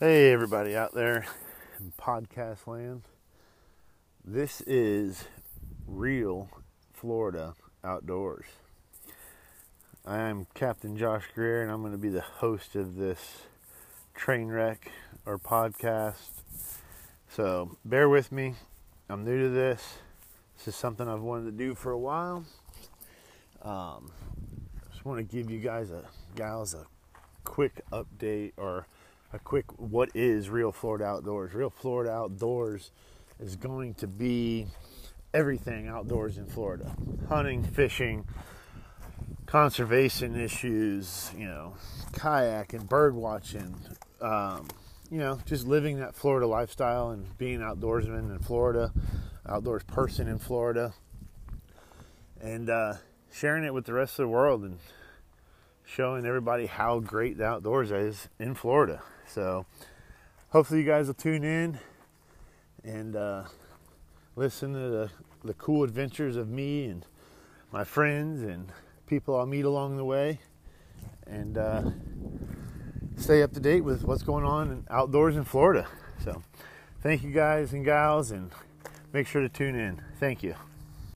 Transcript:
Hey, everybody out there in podcast land. This is real Florida outdoors. I am Captain Josh Greer, and I'm going to be the host of this train wreck or podcast. So bear with me. I'm new to this. This is something I've wanted to do for a while. Um, I just want to give you guys a gals a quick update or a quick what is real Florida outdoors. Real Florida outdoors is going to be everything outdoors in Florida hunting, fishing, conservation issues, you know, kayaking, bird watching, um, you know, just living that Florida lifestyle and being outdoorsman in Florida, outdoors person in Florida, and uh, sharing it with the rest of the world and showing everybody how great the outdoors is in Florida. So hopefully you guys will tune in and uh, listen to the, the cool adventures of me and my friends and people I'll meet along the way and uh, stay up to date with what's going on in outdoors in Florida. So thank you guys and gals and make sure to tune in. Thank you.